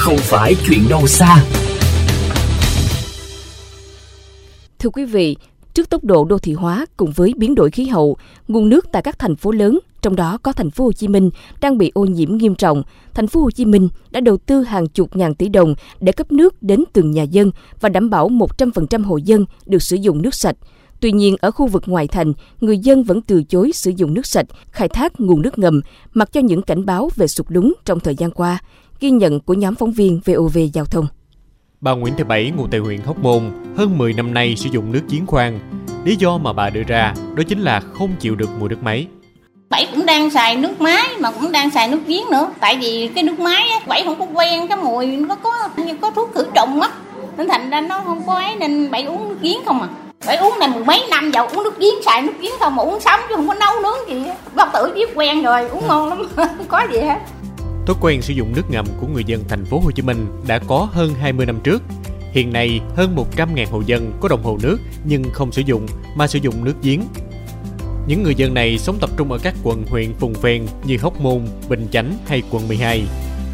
không phải chuyện đâu xa. Thưa quý vị, trước tốc độ đô thị hóa cùng với biến đổi khí hậu, nguồn nước tại các thành phố lớn, trong đó có thành phố Hồ Chí Minh đang bị ô nhiễm nghiêm trọng. Thành phố Hồ Chí Minh đã đầu tư hàng chục ngàn tỷ đồng để cấp nước đến từng nhà dân và đảm bảo 100% hộ dân được sử dụng nước sạch. Tuy nhiên, ở khu vực ngoại thành, người dân vẫn từ chối sử dụng nước sạch, khai thác nguồn nước ngầm, mặc cho những cảnh báo về sụt lún trong thời gian qua. Ghi nhận của nhóm phóng viên VOV Giao thông. Bà Nguyễn Thị Bảy, ngụ tại huyện Hóc Môn, hơn 10 năm nay sử dụng nước giếng khoan. Lý do mà bà đưa ra đó chính là không chịu được mùi nước máy. Bảy cũng đang xài nước máy mà cũng đang xài nước giếng nữa. Tại vì cái nước máy á, Bảy không có quen cái mùi nó có như có thuốc khử trùng á. Nên thành ra nó không có ấy nên Bảy uống nước giếng không à. Bảy uống này mười mấy năm giờ uống nước giếng xài nước giếng không mà uống sống chứ không có nấu nướng gì. Bác tử biết quen rồi uống ngon lắm không có gì hết. Thói quen sử dụng nước ngầm của người dân thành phố Hồ Chí Minh đã có hơn 20 năm trước. Hiện nay, hơn 100.000 hộ dân có đồng hồ nước nhưng không sử dụng mà sử dụng nước giếng. Những người dân này sống tập trung ở các quận huyện vùng ven như Hóc Môn, Bình Chánh hay quận 12.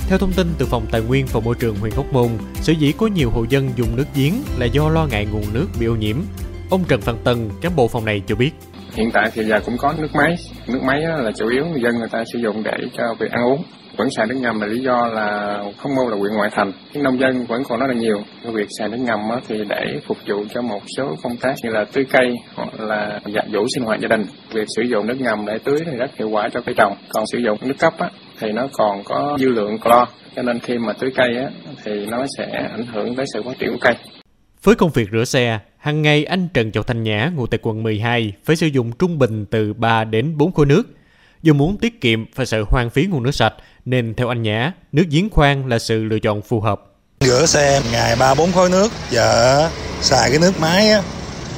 Theo thông tin từ Phòng Tài nguyên và Môi trường huyện Hóc Môn, sở dĩ có nhiều hộ dân dùng nước giếng là do lo ngại nguồn nước bị ô nhiễm. Ông Trần Văn Tân, cán bộ phòng này cho biết. Hiện tại thì giờ cũng có nước máy. Nước máy là chủ yếu người dân người ta sử dụng để cho việc ăn uống. Vẫn xài nước ngầm là lý do là không môn là huyện ngoại thành. Nhưng nông dân vẫn còn rất là nhiều. Cái việc xài nước ngầm thì để phục vụ cho một số công tác như là tưới cây hoặc là giặt vũ sinh hoạt gia đình. Việc sử dụng nước ngầm để tưới thì rất hiệu quả cho cây trồng. Còn sử dụng nước cấp thì nó còn có dư lượng clo. Cho nên khi mà tưới cây thì nó sẽ ảnh hưởng tới sự phát triển của cây. Với công việc rửa xe, hàng ngày anh Trần Châu Thanh Nhã ngụ tại quận 12 phải sử dụng trung bình từ 3 đến 4 khối nước. Do muốn tiết kiệm và sợ hoang phí nguồn nước sạch, nên theo anh Nhã, nước giếng khoan là sự lựa chọn phù hợp. Rửa xe ngày 3-4 khối nước, giờ xài cái nước máy á,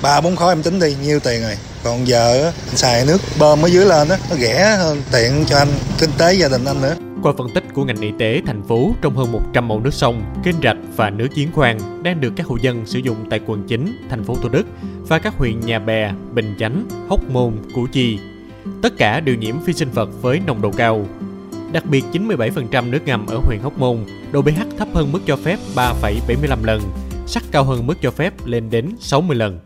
3-4 khối em tính đi nhiêu tiền rồi. Còn giờ anh xài nước bơm ở dưới lên á, nó rẻ hơn, tiện cho anh, kinh tế gia đình anh nữa. Qua phân tích của ngành y tế thành phố trong hơn 100 mẫu nước sông, kênh rạch và nước giếng khoan đang được các hộ dân sử dụng tại quận 9, thành phố Thủ Đức và các huyện Nhà Bè, Bình Chánh, Hóc Môn, Củ Chi. Tất cả đều nhiễm vi sinh vật với nồng độ cao. Đặc biệt 97% nước ngầm ở huyện Hóc Môn, độ pH thấp hơn mức cho phép 3,75 lần, sắc cao hơn mức cho phép lên đến 60 lần.